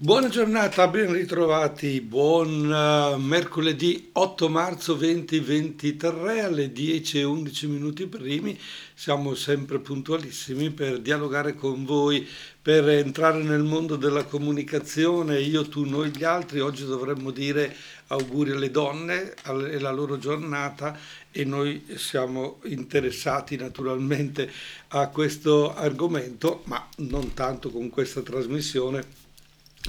Buona giornata, ben ritrovati, buon uh, mercoledì 8 marzo 2023 alle 10 e 11 minuti primi. Siamo sempre puntualissimi per dialogare con voi, per entrare nel mondo della comunicazione, io, tu, noi, gli altri. Oggi dovremmo dire auguri alle donne, è la loro giornata e noi siamo interessati naturalmente a questo argomento, ma non tanto con questa trasmissione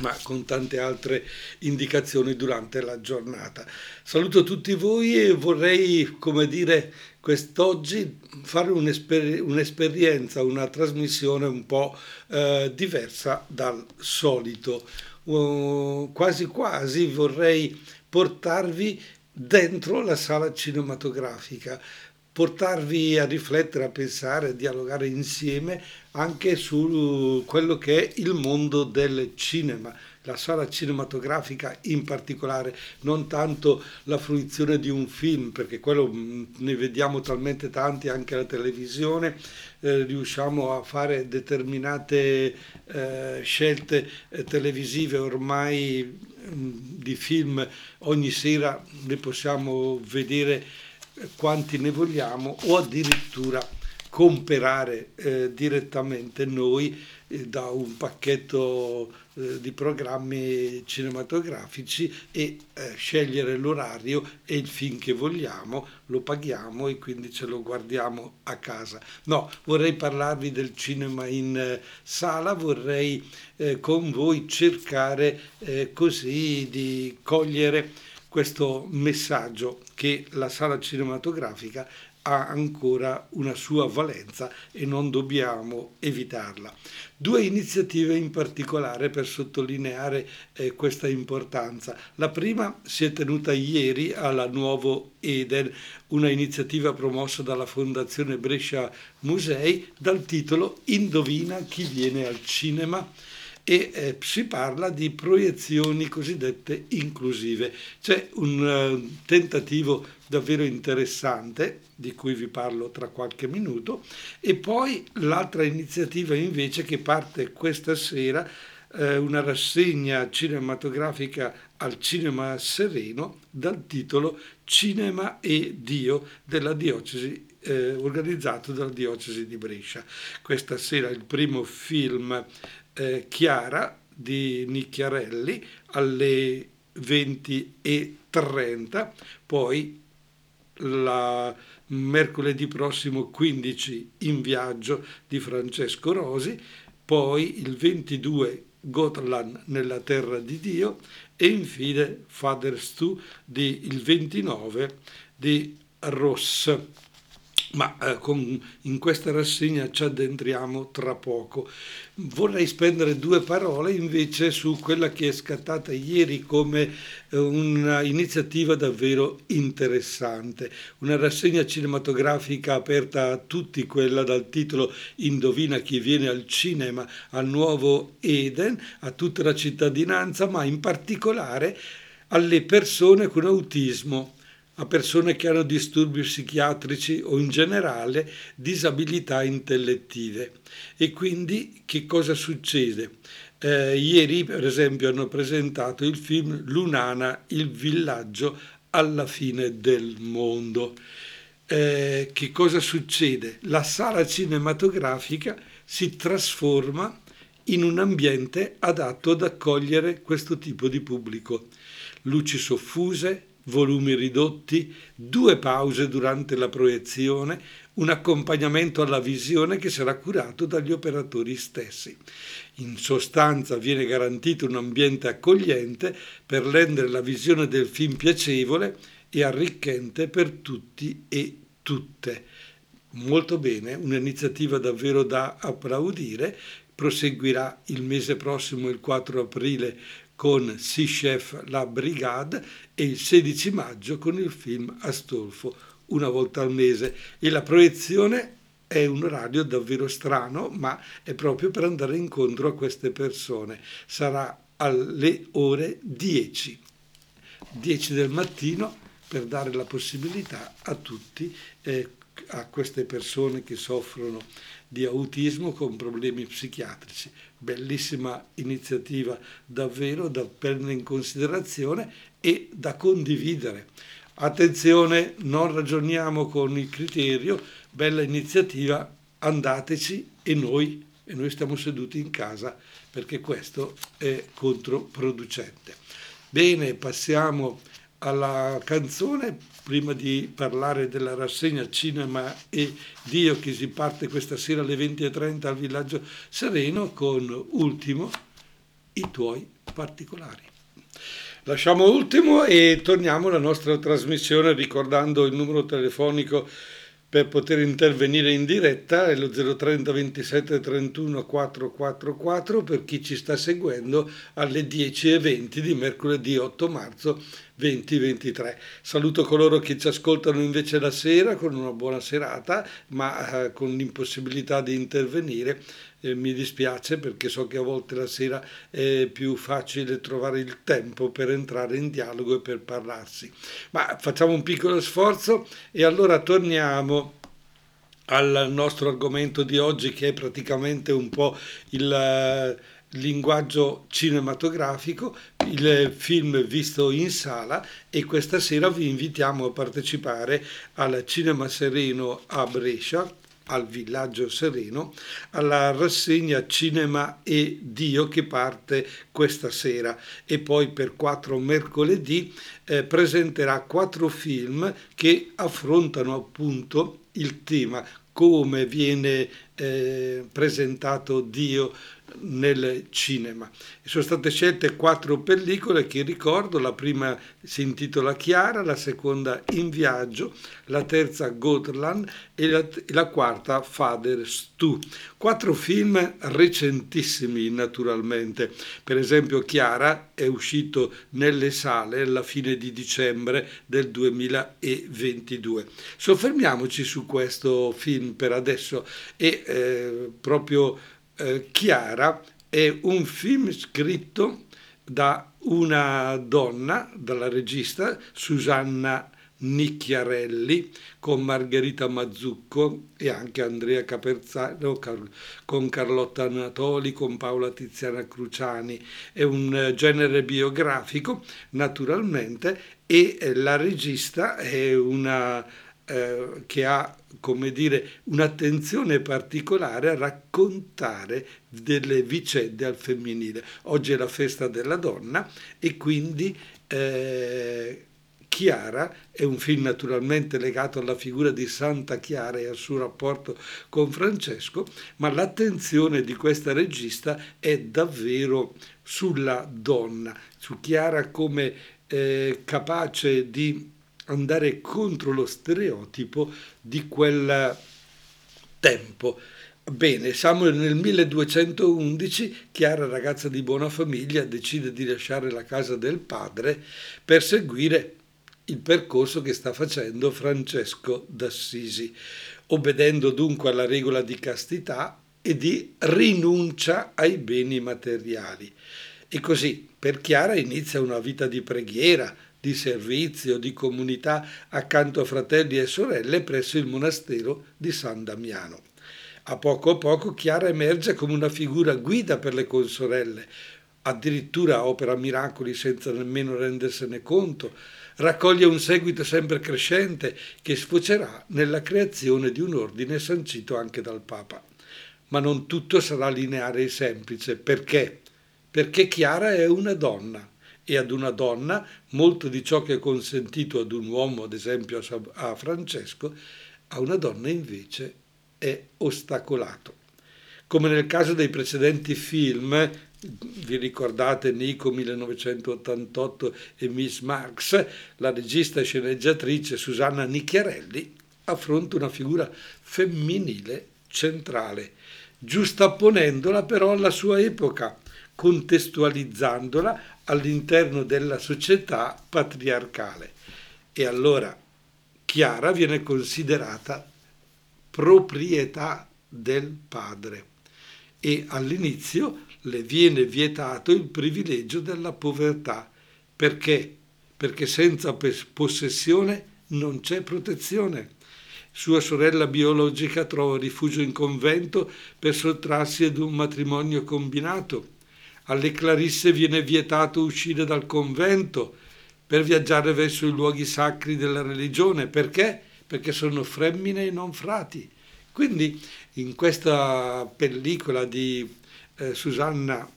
ma con tante altre indicazioni durante la giornata. Saluto tutti voi e vorrei, come dire, quest'oggi fare un'esper- un'esperienza, una trasmissione un po' eh, diversa dal solito. Uh, quasi quasi vorrei portarvi dentro la sala cinematografica, portarvi a riflettere, a pensare, a dialogare insieme anche su quello che è il mondo del cinema, la sala cinematografica in particolare, non tanto la fruizione di un film, perché quello mm, ne vediamo talmente tanti anche alla televisione, eh, riusciamo a fare determinate eh, scelte eh, televisive ormai mh, mm, di film, ogni sera ne possiamo vedere quanti ne vogliamo o addirittura comprare eh, direttamente noi eh, da un pacchetto eh, di programmi cinematografici e eh, scegliere l'orario e il film che vogliamo, lo paghiamo e quindi ce lo guardiamo a casa. No, vorrei parlarvi del cinema in eh, sala, vorrei eh, con voi cercare così di cogliere questo messaggio che la sala cinematografica ha ancora una sua valenza e non dobbiamo evitarla. Due iniziative in particolare per sottolineare eh, questa importanza. La prima si è tenuta ieri alla Nuovo Eden, una iniziativa promossa dalla Fondazione Brescia Musei dal titolo Indovina chi viene al cinema e eh, si parla di proiezioni cosiddette inclusive. C'è un uh, tentativo davvero interessante di cui vi parlo tra qualche minuto e poi l'altra iniziativa invece che parte questa sera eh, una rassegna cinematografica al Cinema Sereno dal titolo Cinema e Dio della diocesi eh, organizzato dalla diocesi di Brescia. Questa sera il primo film eh, Chiara di Nicchiarelli alle 20.30, poi la mercoledì prossimo 15 in viaggio di Francesco Rosi, poi il 22 Gotland nella terra di Dio e infine Father's 2 di il 29 di Ross ma eh, con, in questa rassegna ci addentriamo tra poco. Vorrei spendere due parole invece su quella che è scattata ieri come eh, un'iniziativa davvero interessante, una rassegna cinematografica aperta a tutti, quella dal titolo Indovina chi viene al cinema, al nuovo Eden, a tutta la cittadinanza, ma in particolare alle persone con autismo a persone che hanno disturbi psichiatrici o in generale disabilità intellettive. E quindi che cosa succede? Eh, ieri, per esempio, hanno presentato il film Lunana, il villaggio alla fine del mondo. Eh, che cosa succede? La sala cinematografica si trasforma in un ambiente adatto ad accogliere questo tipo di pubblico. Luci soffuse, volumi ridotti, due pause durante la proiezione, un accompagnamento alla visione che sarà curato dagli operatori stessi. In sostanza viene garantito un ambiente accogliente per rendere la visione del film piacevole e arricchente per tutti e tutte. Molto bene, un'iniziativa davvero da applaudire. Proseguirà il mese prossimo, il 4 aprile, con Sea Chef La Brigade e il 16 maggio con il film Astolfo una volta al mese. E la proiezione è un orario davvero strano ma è proprio per andare incontro a queste persone. Sarà alle ore 10 10 del mattino per dare la possibilità a tutti eh, a queste persone che soffrono di autismo con problemi psichiatrici. Bellissima iniziativa davvero da prendere in considerazione e da condividere. Attenzione, non ragioniamo con il criterio, bella iniziativa, andateci e noi, e noi stiamo seduti in casa perché questo è controproducente. Bene, passiamo alla canzone prima di parlare della rassegna Cinema e Dio che si parte questa sera alle 20.30 al Villaggio Sereno con Ultimo, i tuoi particolari. Lasciamo Ultimo e torniamo alla nostra trasmissione ricordando il numero telefonico per poter intervenire in diretta è lo 030 27 31 444 per chi ci sta seguendo alle 10.20 di mercoledì 8 marzo 2023. Saluto coloro che ci ascoltano invece la sera con una buona serata ma eh, con l'impossibilità di intervenire eh, mi dispiace perché so che a volte la sera è più facile trovare il tempo per entrare in dialogo e per parlarsi. Ma facciamo un piccolo sforzo e allora torniamo al nostro argomento di oggi che è praticamente un po' il eh, linguaggio cinematografico, il film visto in sala e questa sera vi invitiamo a partecipare al Cinema Sereno a Brescia al Villaggio Sereno alla rassegna Cinema e Dio che parte questa sera. E poi per quattro mercoledì eh, presenterà quattro film che affrontano appunto il tema come viene eh, presentato Dio nel cinema. Sono state scelte quattro pellicole che ricordo, la prima si intitola Chiara, la seconda In viaggio, la terza Gotland e la, la quarta Father Stu. Quattro film recentissimi naturalmente, per esempio Chiara è uscito nelle sale alla fine di dicembre del 2022. Soffermiamoci su questo film per adesso e eh, proprio eh, Chiara è un film scritto da una donna, dalla regista Susanna Nicchiarelli, con Margherita Mazzucco e anche Andrea Caperzano, con Carlotta Anatoli, con Paola Tiziana Cruciani. È un eh, genere biografico, naturalmente, e eh, la regista è una eh, che ha come dire, un'attenzione particolare a raccontare delle vicende al femminile. Oggi è la festa della donna e quindi eh, Chiara è un film naturalmente legato alla figura di Santa Chiara e al suo rapporto con Francesco, ma l'attenzione di questa regista è davvero sulla donna, su Chiara come eh, capace di andare contro lo stereotipo di quel tempo. Bene, siamo nel 1211, Chiara, ragazza di buona famiglia, decide di lasciare la casa del padre per seguire il percorso che sta facendo Francesco d'Assisi, obbedendo dunque alla regola di castità e di rinuncia ai beni materiali. E così per Chiara inizia una vita di preghiera, di servizio, di comunità accanto a fratelli e sorelle presso il monastero di San Damiano. A poco a poco Chiara emerge come una figura guida per le consorelle, addirittura opera miracoli senza nemmeno rendersene conto, raccoglie un seguito sempre crescente che sfocerà nella creazione di un ordine sancito anche dal Papa. Ma non tutto sarà lineare e semplice. Perché? Perché Chiara è una donna e ad una donna molto di ciò che è consentito ad un uomo, ad esempio a Francesco, a una donna invece è ostacolato. Come nel caso dei precedenti film, vi ricordate Nico 1988 e Miss Marx, la regista e sceneggiatrice Susanna Nicchiarelli affronta una figura femminile centrale, giustapponendola però alla sua epoca, contestualizzandola all'interno della società patriarcale. E allora Chiara viene considerata proprietà del padre e all'inizio le viene vietato il privilegio della povertà. Perché? Perché senza possessione non c'è protezione Sua sorella biologica trova rifugio in convento per sottrarsi ad un matrimonio combinato. Alle Clarisse viene vietato uscire dal convento per viaggiare verso i luoghi sacri della religione. Perché? Perché sono femmine e non frati. Quindi in questa pellicola di eh, Susanna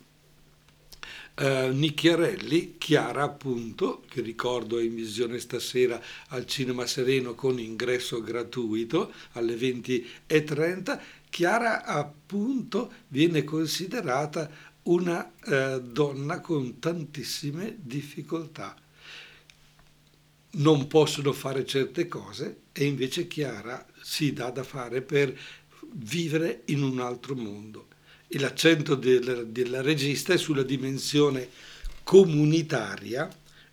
eh, Nicchiarelli, Chiara appunto, che ricordo è in visione stasera al Cinema Sereno con ingresso gratuito alle 20.30, Chiara appunto viene considerata una eh, donna con tantissime difficoltà. Non possono fare certe cose e invece Chiara si dà da fare per vivere in un altro mondo e l'accento del, della regista è sulla dimensione comunitaria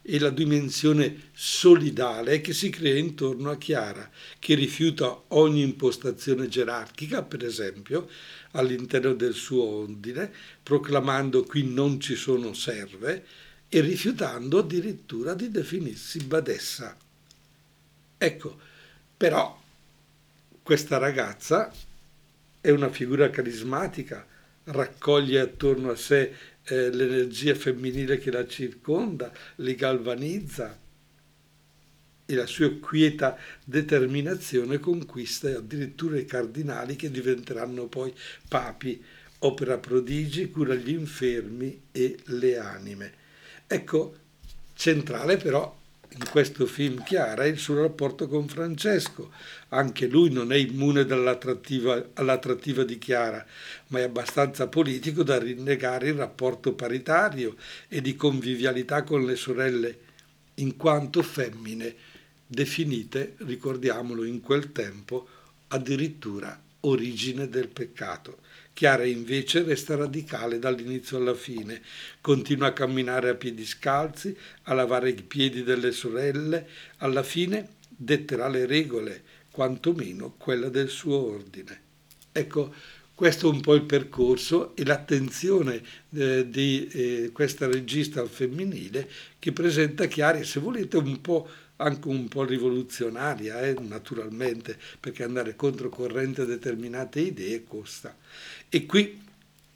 e la dimensione solidale che si crea intorno a Chiara, che rifiuta ogni impostazione gerarchica, per esempio, all'interno del suo ordine, proclamando qui non ci sono serve e rifiutando addirittura di definirsi badessa. Ecco, però questa ragazza è una figura carismatica, raccoglie attorno a sé eh, l'energia femminile che la circonda, li galvanizza e la sua quieta determinazione conquista addirittura i cardinali che diventeranno poi papi, opera prodigi, cura gli infermi e le anime. Ecco, centrale però in questo film Chiara è il suo rapporto con Francesco. Anche lui non è immune all'attrattiva, all'attrattiva di Chiara, ma è abbastanza politico da rinnegare il rapporto paritario e di convivialità con le sorelle, in quanto femmine, definite, ricordiamolo in quel tempo, addirittura origine del peccato. Chiara invece resta radicale dall'inizio alla fine, continua a camminare a piedi scalzi, a lavare i piedi delle sorelle, alla fine detterà le regole, quantomeno quella del suo ordine. Ecco, questo è un po' il percorso e l'attenzione eh, di eh, questa regista al femminile che presenta Chiara, se volete, un po' anche un po' rivoluzionaria, eh, naturalmente, perché andare controcorrente a determinate idee costa. E qui,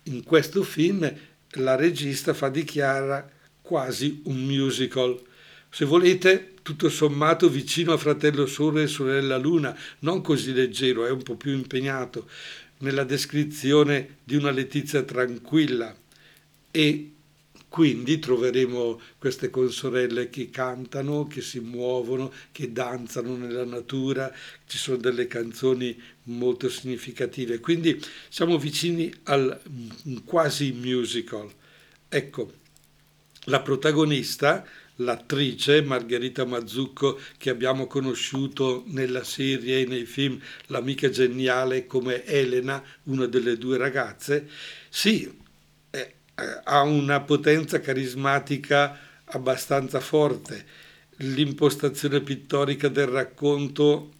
in questo film, la regista fa di Chiara quasi un musical. Se volete, tutto sommato vicino a Fratello Sole e Sorella Luna, non così leggero, è un po' più impegnato. Nella descrizione di una Letizia tranquilla. E quindi troveremo queste consorelle che cantano, che si muovono, che danzano nella natura, ci sono delle canzoni molto significative, quindi siamo vicini al quasi musical. Ecco, la protagonista, l'attrice Margherita Mazzucco che abbiamo conosciuto nella serie e nei film L'amica geniale come Elena, una delle due ragazze, sì, eh, ha una potenza carismatica abbastanza forte. L'impostazione pittorica del racconto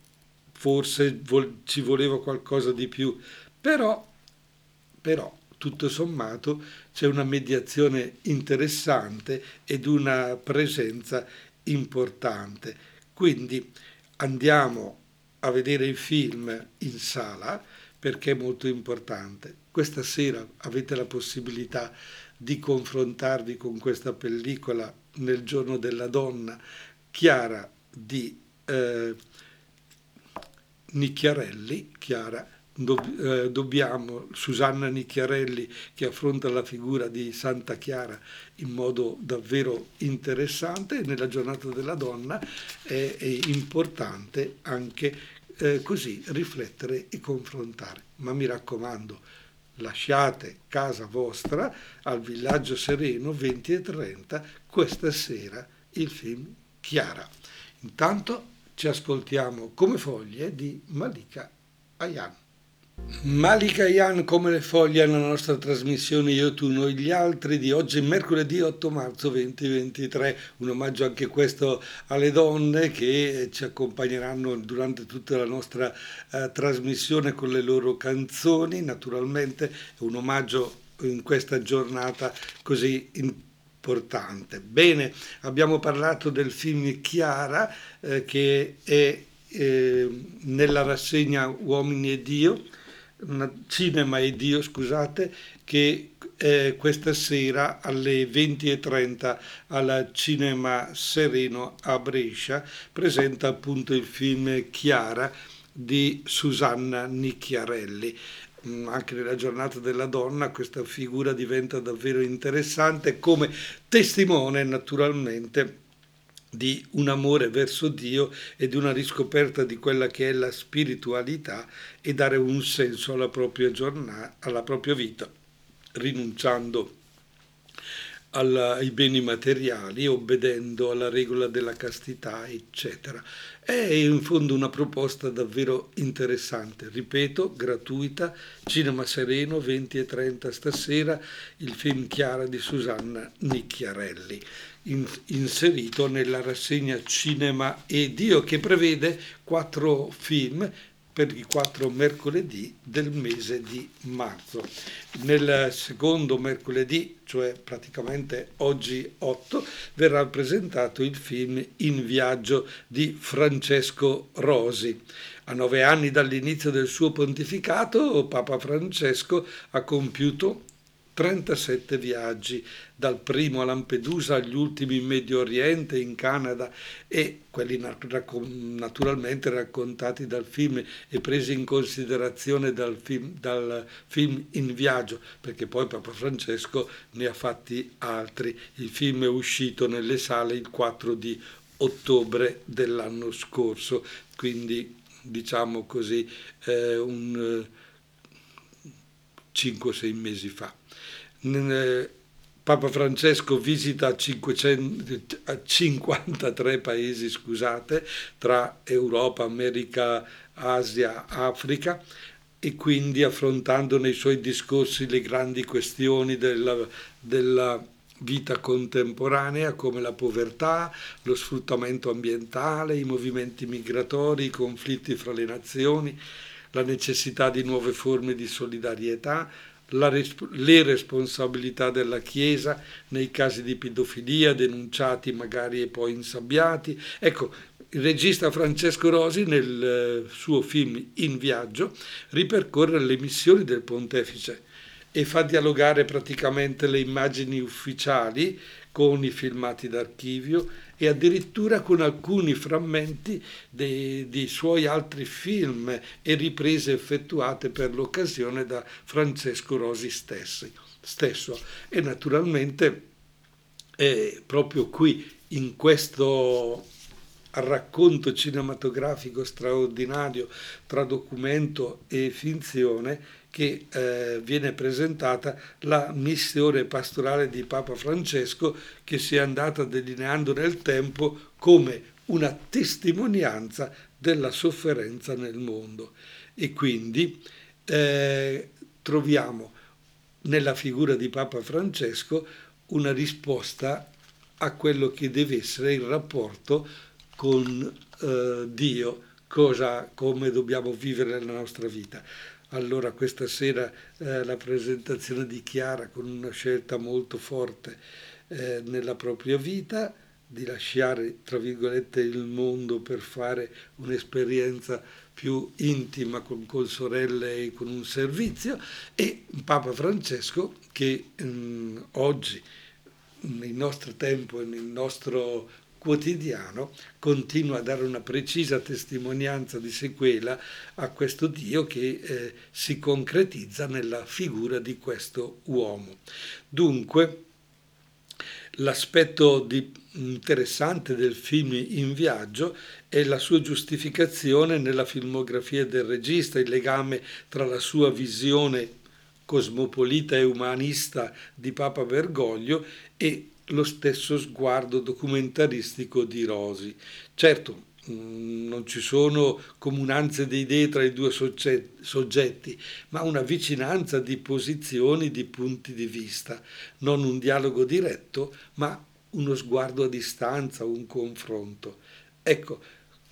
forse vol- ci voleva qualcosa di più, però, però tutto sommato c'è una mediazione interessante ed una presenza importante. Quindi andiamo a vedere il film in sala perché è molto importante questa sera avete la possibilità di confrontarvi con questa pellicola nel giorno della donna, Chiara di eh, Nicchiarelli, Chiara, do, eh, dobbiamo, Susanna Nicchiarelli che affronta la figura di Santa Chiara in modo davvero interessante nella giornata della donna è, è importante anche eh, così riflettere e confrontare. Ma mi raccomando, lasciate casa vostra al villaggio sereno 20 e 30 questa sera il film Chiara. Intanto ci ascoltiamo come foglie di Malika Ayan. Malika Yan come le foglie nella nostra trasmissione Io, tu, noi, gli altri di oggi, mercoledì 8 marzo 2023, un omaggio anche questo alle donne che ci accompagneranno durante tutta la nostra eh, trasmissione con le loro canzoni, naturalmente un omaggio in questa giornata così importante. Bene, abbiamo parlato del film Chiara eh, che è eh, nella rassegna Uomini e Dio, Cinema e Dio, scusate, che eh, questa sera alle 20.30 al Cinema Sereno a Brescia presenta appunto il film Chiara di Susanna Nicchiarelli. Mm, anche nella giornata della donna questa figura diventa davvero interessante come testimone naturalmente di un amore verso Dio e di una riscoperta di quella che è la spiritualità e dare un senso alla propria giornata, alla propria vita, rinunciando alla, ai beni materiali, obbedendo alla regola della castità, eccetera. È in fondo una proposta davvero interessante, ripeto, gratuita, Cinema Sereno, 20 e 30 stasera, il film Chiara di Susanna Nicchiarelli, in, inserito nella rassegna Cinema e Dio che prevede quattro film per i quattro mercoledì del mese di marzo. Nel secondo mercoledì, cioè praticamente oggi 8, verrà presentato il film In viaggio di Francesco Rosi. A nove anni dall'inizio del suo pontificato, Papa Francesco ha compiuto 37 viaggi, dal primo a Lampedusa agli ultimi in Medio Oriente, in Canada e quelli naturalmente raccontati dal film e presi in considerazione dal film, dal film In viaggio, perché poi Papa Francesco ne ha fatti altri. Il film è uscito nelle sale il 4 di ottobre dell'anno scorso, quindi diciamo così eh, un 5-6 eh, mesi fa. Papa Francesco visita 500, 53 paesi scusate, tra Europa, America, Asia, Africa e quindi affrontando nei suoi discorsi le grandi questioni della, della vita contemporanea come la povertà, lo sfruttamento ambientale, i movimenti migratori, i conflitti fra le nazioni, la necessità di nuove forme di solidarietà, resp- le responsabilità della Chiesa nei casi di pedofilia denunciati magari e poi insabbiati. Ecco, il regista Francesco Rosi nel eh, suo film In viaggio ripercorre le missioni del pontefice e fa dialogare praticamente le immagini ufficiali con i filmati d'archivio e addirittura con alcuni frammenti dei, dei suoi altri film e riprese effettuate per l'occasione da Francesco Rosi stessi, stesso. E naturalmente è proprio qui, in questo racconto cinematografico straordinario tra documento e finzione, che eh, viene presentata la missione pastorale di Papa Francesco che si è andata delineando nel tempo come una testimonianza della sofferenza nel mondo. E quindi eh, troviamo nella figura di Papa Francesco una risposta a quello che deve essere il rapporto con eh, Dio, cosa, come dobbiamo vivere la nostra vita allora questa sera eh, la presentazione di Chiara con una scelta molto forte eh, nella propria vita, di lasciare, tra virgolette, il mondo per fare un'esperienza più intima con, con sorelle e con un servizio, e Papa Francesco che mh, mm, oggi, nel nostro tempo e nel nostro quotidiano continua a dare una precisa testimonianza di sequela a questo Dio che eh, si concretizza nella figura di questo uomo. Dunque, l'aspetto interessante del film In viaggio è la sua giustificazione nella filmografia del regista, il legame tra la sua visione cosmopolita e umanista di Papa Bergoglio e lo stesso sguardo documentaristico di Rosi. Certo, mm, non ci sono comunanze di idee tra i due soggetti, ma una vicinanza di posizioni, di punti di vista, non un dialogo diretto, ma uno sguardo a distanza, un confronto. Ecco,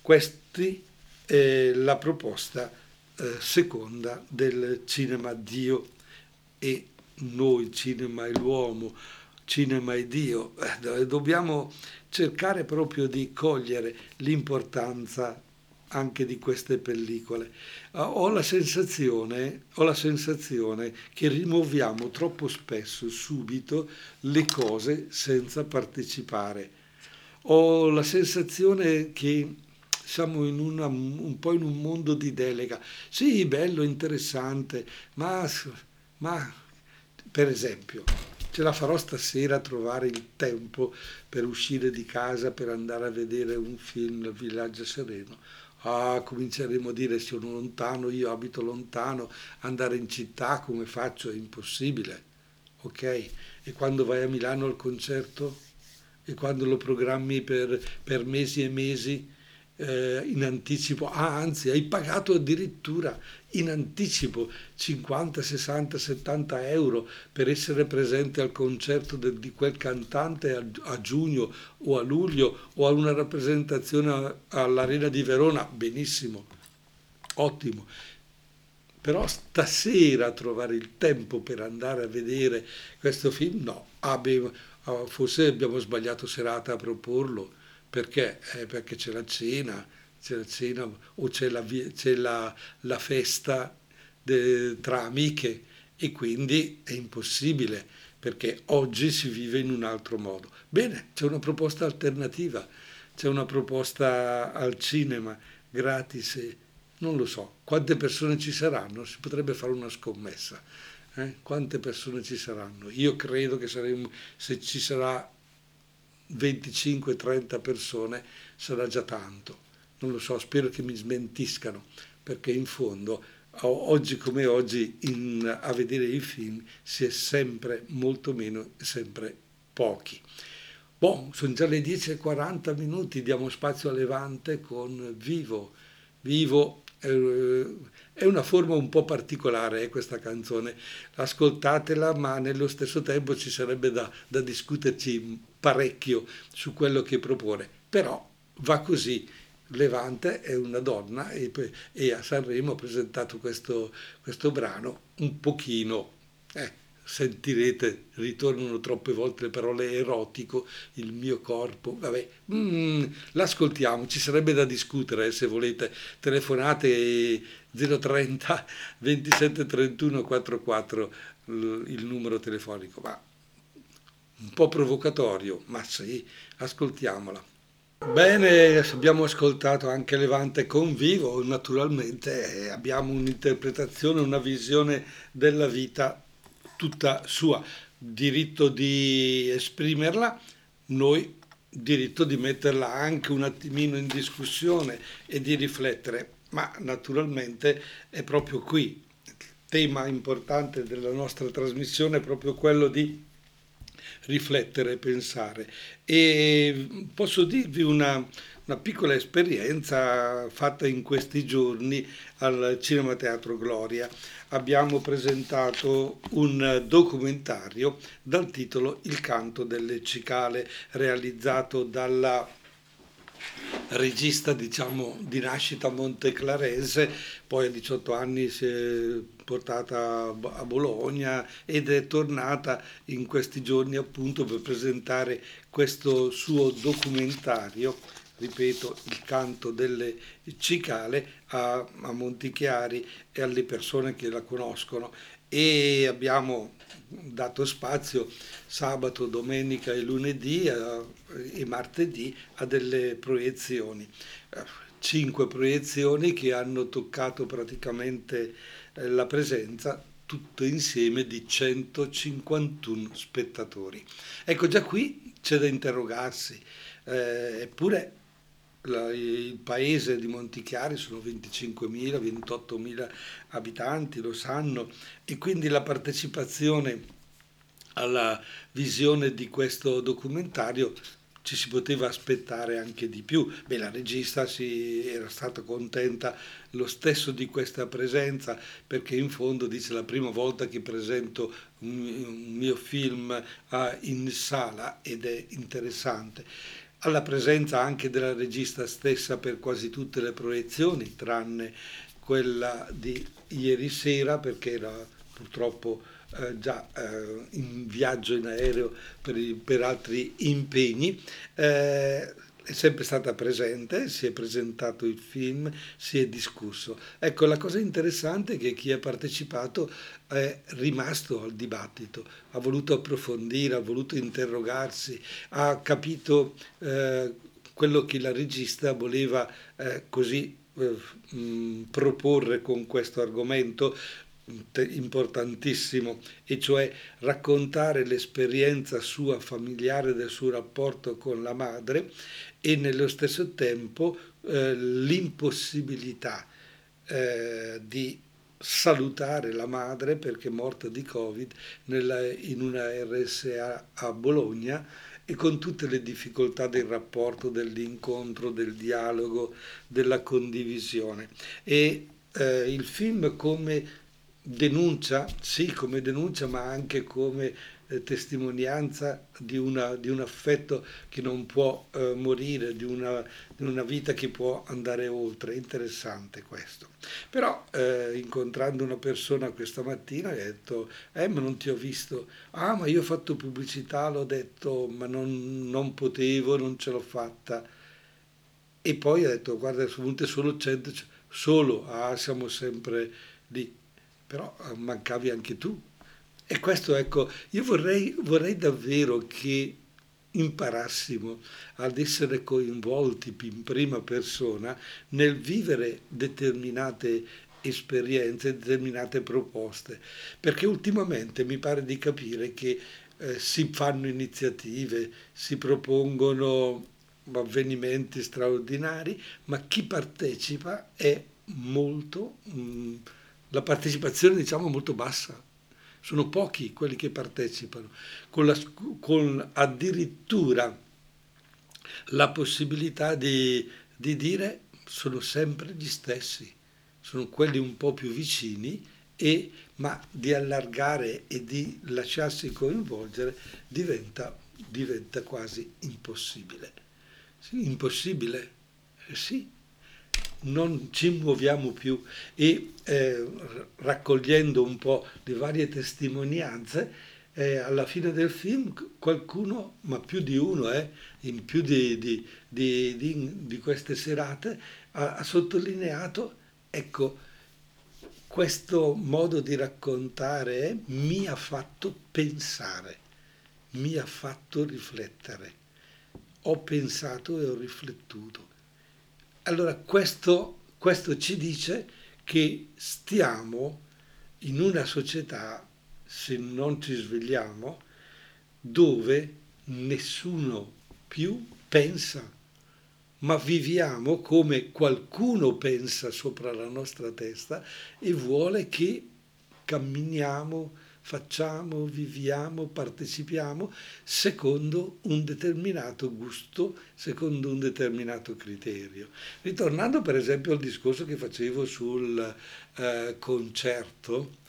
questa è la proposta eh, seconda del cinema Dio e noi, cinema e l'uomo cinema e Dio, eh, dobbiamo cercare proprio di cogliere l'importanza anche di queste pellicole. Uh, ho, la sensazione, ho la sensazione che rimuoviamo troppo spesso subito le cose senza partecipare. Ho la sensazione che siamo una, un po' in un mondo di delega. Sì, bello, interessante, ma, ma per esempio, ce la farò stasera a trovare il tempo per uscire di casa per andare a vedere un film, Il villaggio sereno. Ah, cominceremo a dire sono lontano, io abito lontano, andare in città come faccio è impossibile. Ok? E quando vai a Milano al concerto? E quando lo programmi per, per mesi e mesi? eh, in anticipo, ah, anzi hai pagato addirittura in anticipo 50, 60, 70 euro per essere presente al concerto de, di quel cantante a, a, giugno o a luglio o a una rappresentazione all'Arena di Verona, benissimo, ottimo. Però stasera trovare il tempo per andare a vedere questo film, no, abbiamo, forse abbiamo sbagliato serata a proporlo. Perché? Eh, perché c'è la cena, c'è la cena o c'è la, c'è la, la festa de, tra amiche e quindi è impossibile perché oggi si vive in un altro modo. Bene, c'è una proposta alternativa, c'è una proposta al cinema gratis, e, non lo so, quante persone ci saranno? Si potrebbe fare una scommessa. Eh? Quante persone ci saranno? Io credo che saremo, se ci sarà 25-30 persone sarà già tanto. Non lo so, spero che mi smentiscano, perché in fondo oggi come oggi in, a vedere i film si è sempre molto meno, sempre pochi. Bon, sono già le 10.40 minuti, diamo spazio a Levante con Vivo. Vivo eh, è una forma un po' particolare eh, questa canzone, ascoltatela, ma nello stesso tempo ci sarebbe da, da discuterci parecchio su quello che propone, però va così. Levante è una donna e, e a Sanremo ha presentato questo, questo brano un pochino, eh, sentirete, ritornano troppe volte le parole erotico, il mio corpo, vabbè, mm, l'ascoltiamo, ci sarebbe da discutere eh, se volete, telefonate 030 27 31 44 il numero telefonico, ma un po' provocatorio, ma sì, ascoltiamola. Bene, abbiamo ascoltato anche Levante con vivo, naturalmente abbiamo un'interpretazione, una visione della vita tutta sua, diritto di esprimerla, noi diritto di metterla anche un attimino in discussione e di riflettere, ma naturalmente è proprio qui. Il tema importante della nostra trasmissione è proprio quello di riflettere, pensare. E posso dirvi una, una piccola esperienza fatta in questi giorni al Cinema Teatro Gloria. Abbiamo presentato un documentario dal titolo Il canto delle cicale, realizzato dalla regista diciamo di nascita monteclarese, poi a 18 anni si è portata a Bologna ed è tornata in questi giorni appunto per presentare questo suo documentario ripeto, il canto delle cicale a, a Montichiari e alle persone che la conoscono e abbiamo dato spazio sabato, domenica e lunedì e martedì a delle proiezioni. Cinque proiezioni che hanno toccato praticamente la presenza tutte insieme di 151 spettatori. Ecco, già qui c'è da interrogarsi, eh, eppure la, il paese di Montichiari sono 25.000, 28.000 abitanti, lo sanno, e quindi la partecipazione alla visione di questo documentario ci si poteva aspettare anche di più. Beh, la regista si era stata contenta lo stesso di questa presenza perché in fondo dice la prima volta che presento un, mio film uh, in sala ed è interessante alla presenza anche della regista stessa per quasi tutte le proiezioni, tranne quella di ieri sera perché era purtroppo eh, già eh, in viaggio in aereo per, per altri impegni. Eh, è sempre stata presente, si è presentato il film, si è discusso. Ecco, la cosa interessante è che chi ha partecipato è rimasto al dibattito, ha voluto approfondire, ha voluto interrogarsi, ha capito eh, quello che la regista voleva eh, così eh, mh, proporre con questo argomento importantissimo, e cioè raccontare l'esperienza sua familiare del suo rapporto con la madre e nello stesso tempo eh, l'impossibilità eh, di salutare la madre perché è morta di Covid nella, in una RSA a Bologna e con tutte le difficoltà del rapporto, dell'incontro, del dialogo, della condivisione. E eh, il film come denuncia, sì come denuncia, ma anche come eh, testimonianza di, una, di, un affetto che non può eh, morire, di una, di una, vita che può andare oltre. Interessante questo. Però eh, incontrando una persona questa mattina ho detto, eh ma non ti ho visto, ah ma io ho fatto pubblicità, l'ho detto, ma non, non potevo, non ce l'ho fatta. E poi ho detto, guarda, sono venute solo 100, solo, ah siamo sempre lì però eh, mancavi anche tu. E questo, ecco, io vorrei, vorrei davvero che imparassimo ad essere coinvolti in prima persona nel vivere determinate esperienze, determinate proposte, perché ultimamente mi pare di capire che eh, si fanno iniziative, si propongono avvenimenti straordinari, ma chi partecipa è molto... Mh, mm, la partecipazione diciamo molto bassa. Sono pochi quelli che partecipano, con, la, con addirittura la possibilità di, di dire sono sempre gli stessi, sono quelli un po' più vicini, e, ma di allargare e di lasciarsi coinvolgere diventa, diventa quasi impossibile. Sì, impossibile? Eh sì, non ci muoviamo più e eh, raccogliendo un po' le varie testimonianze, eh, alla fine del film qualcuno, ma più di uno, eh, in più di, di, di, di queste serate, ha, ha, sottolineato, ecco, questo modo di raccontare mi ha fatto pensare, mi ha fatto riflettere. Ho pensato e ho riflettuto allora questo, questo ci dice che stiamo in una società, se non ci svegliamo, dove nessuno più pensa, ma viviamo come qualcuno pensa sopra la nostra testa e vuole che camminiamo facciamo, viviamo, partecipiamo secondo un determinato gusto, secondo un determinato criterio. Ritornando per esempio al discorso che facevo sul eh, concerto,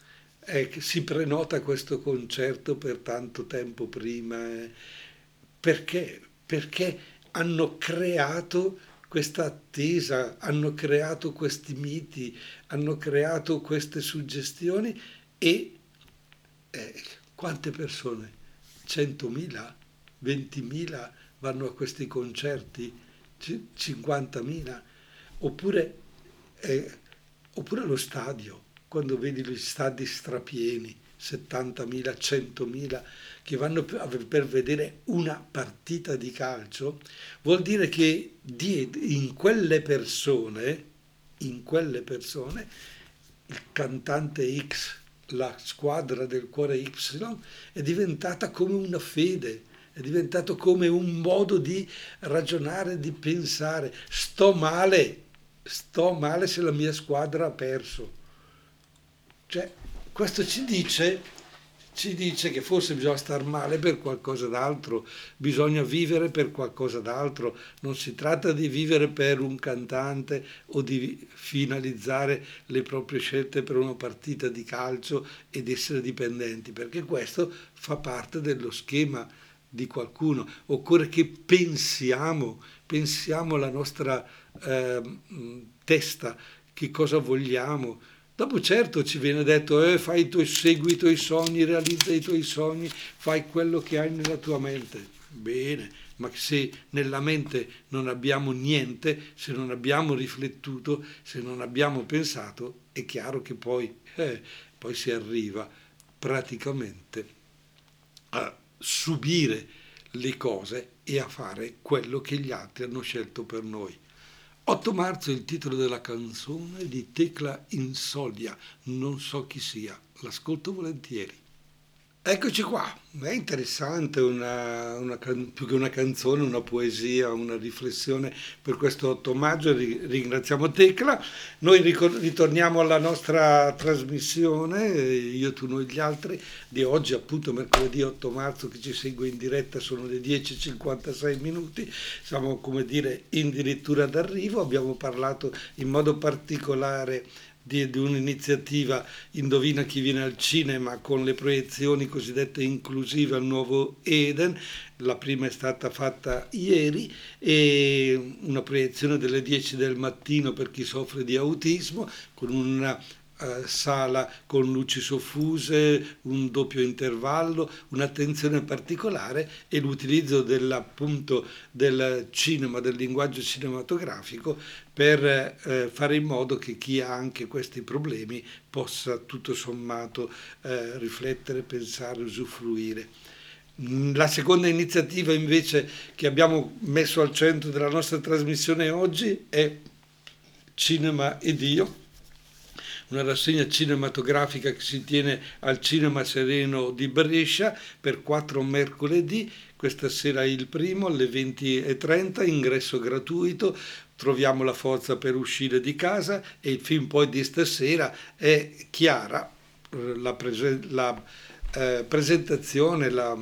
eh, si prenota questo concerto per tanto tempo prima. Eh, perché? Perché hanno creato questa attesa, hanno creato questi miti, hanno creato queste suggestioni e eh, quante persone? 100.000? 20.000 vanno a questi concerti? 50.000? Oppure, eh, oppure lo stadio, quando vedi gli stadi strapieni, 70.000, 100.000 che vanno per vedere una partita di calcio, vuol dire che in quelle persone, in quelle persone, il cantante X la squadra del cuore Y è diventata come una fede, è diventato come un modo di ragionare, di pensare. Sto male, sto male se la mia squadra ha perso. Cioè, questo ci dice ci dice che forse bisogna star male per qualcosa d'altro, bisogna vivere per qualcosa d'altro, non si tratta di vivere per un cantante o di finalizzare le proprie scelte per una partita di calcio ed essere dipendenti, perché questo fa parte dello schema di qualcuno. Occorre che pensiamo, pensiamo alla nostra eh, testa, che cosa vogliamo, Dopo certo ci viene detto, eh, fai i tuoi, segui i tuoi sogni, realizza i tuoi sogni, fai quello che hai nella tua mente. Bene, ma se nella mente non abbiamo niente, se non abbiamo riflettuto, se non abbiamo pensato, è chiaro che poi, eh, poi si arriva praticamente a subire le cose e a fare quello che gli altri hanno scelto per noi. 8 marzo il titolo della canzone di Tecla Insolia, non so chi sia, l'ascolto volentieri. Eccoci qua, è interessante, una, una, più che una canzone, una poesia, una riflessione per questo 8 maggio, ringraziamo Tecla. Noi ritorniamo alla nostra trasmissione, io, tu, noi, gli altri, di oggi appunto mercoledì 8 marzo che ci segue in diretta, sono le 10.56 minuti, siamo come dire addirittura d'arrivo, abbiamo parlato in modo particolare di, un'iniziativa Indovina chi viene al cinema con le proiezioni cosiddette inclusive al nuovo Eden. La prima è stata fatta ieri e una proiezione delle 10 del mattino per chi soffre di autismo con una eh, sala con luci soffuse, un doppio intervallo, un'attenzione particolare e l'utilizzo dell'appunto del cinema, del linguaggio cinematografico per eh, fare in modo che chi ha anche questi problemi possa tutto sommato eh, riflettere, pensare, usufruire. La seconda iniziativa invece che abbiamo messo al centro della nostra trasmissione oggi è Cinema e Dio una rassegna cinematografica che si tiene al Cinema Sereno di Brescia per quattro mercoledì. Questa sera è il primo alle 20.30, ingresso gratuito, troviamo la forza per uscire di casa e il film poi di stasera è Chiara, la, prese- la eh, presentazione la,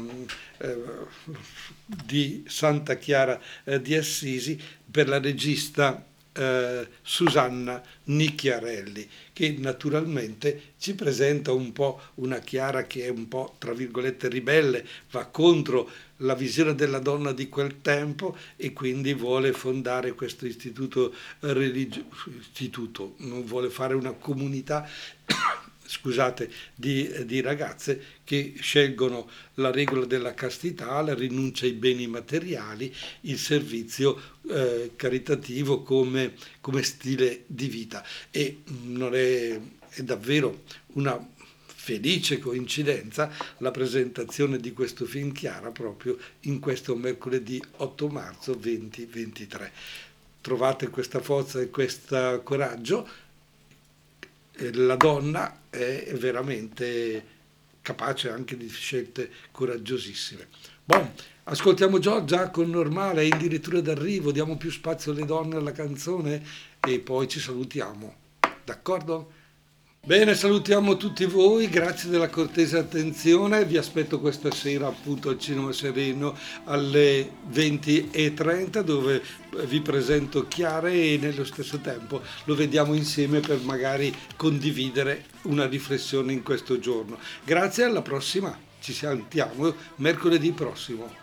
eh, di Santa Chiara eh, di Assisi per la regista eh, Susanna Nicchiarelli, che naturalmente ci presenta un po' una Chiara che è un po', tra virgolette, ribelle, va contro la visione della donna di quel tempo e quindi vuole fondare questo istituto religioso, istituto, non vuole fare una comunità scusate, di, di, ragazze che scelgono la regola della castità, la rinuncia ai beni materiali, il servizio eh, caritativo come, come, stile di vita. E non è, è davvero una felice coincidenza la presentazione di questo film Chiara proprio in questo mercoledì 8 marzo 2023. Trovate questa forza e questo coraggio la donna è veramente capace anche di scelte coraggiosissime. Bon, ascoltiamo Giorgia con normale, è addirittura d'arrivo, diamo più spazio alle donne alla canzone e poi ci salutiamo. D'accordo? Bene, salutiamo tutti voi, grazie della cortese attenzione, vi aspetto questa sera appunto al Cinema Sereno alle 20.30 dove vi presento Chiare e nello stesso tempo lo vediamo insieme per magari condividere una riflessione in questo giorno. Grazie, alla prossima, ci sentiamo mercoledì prossimo.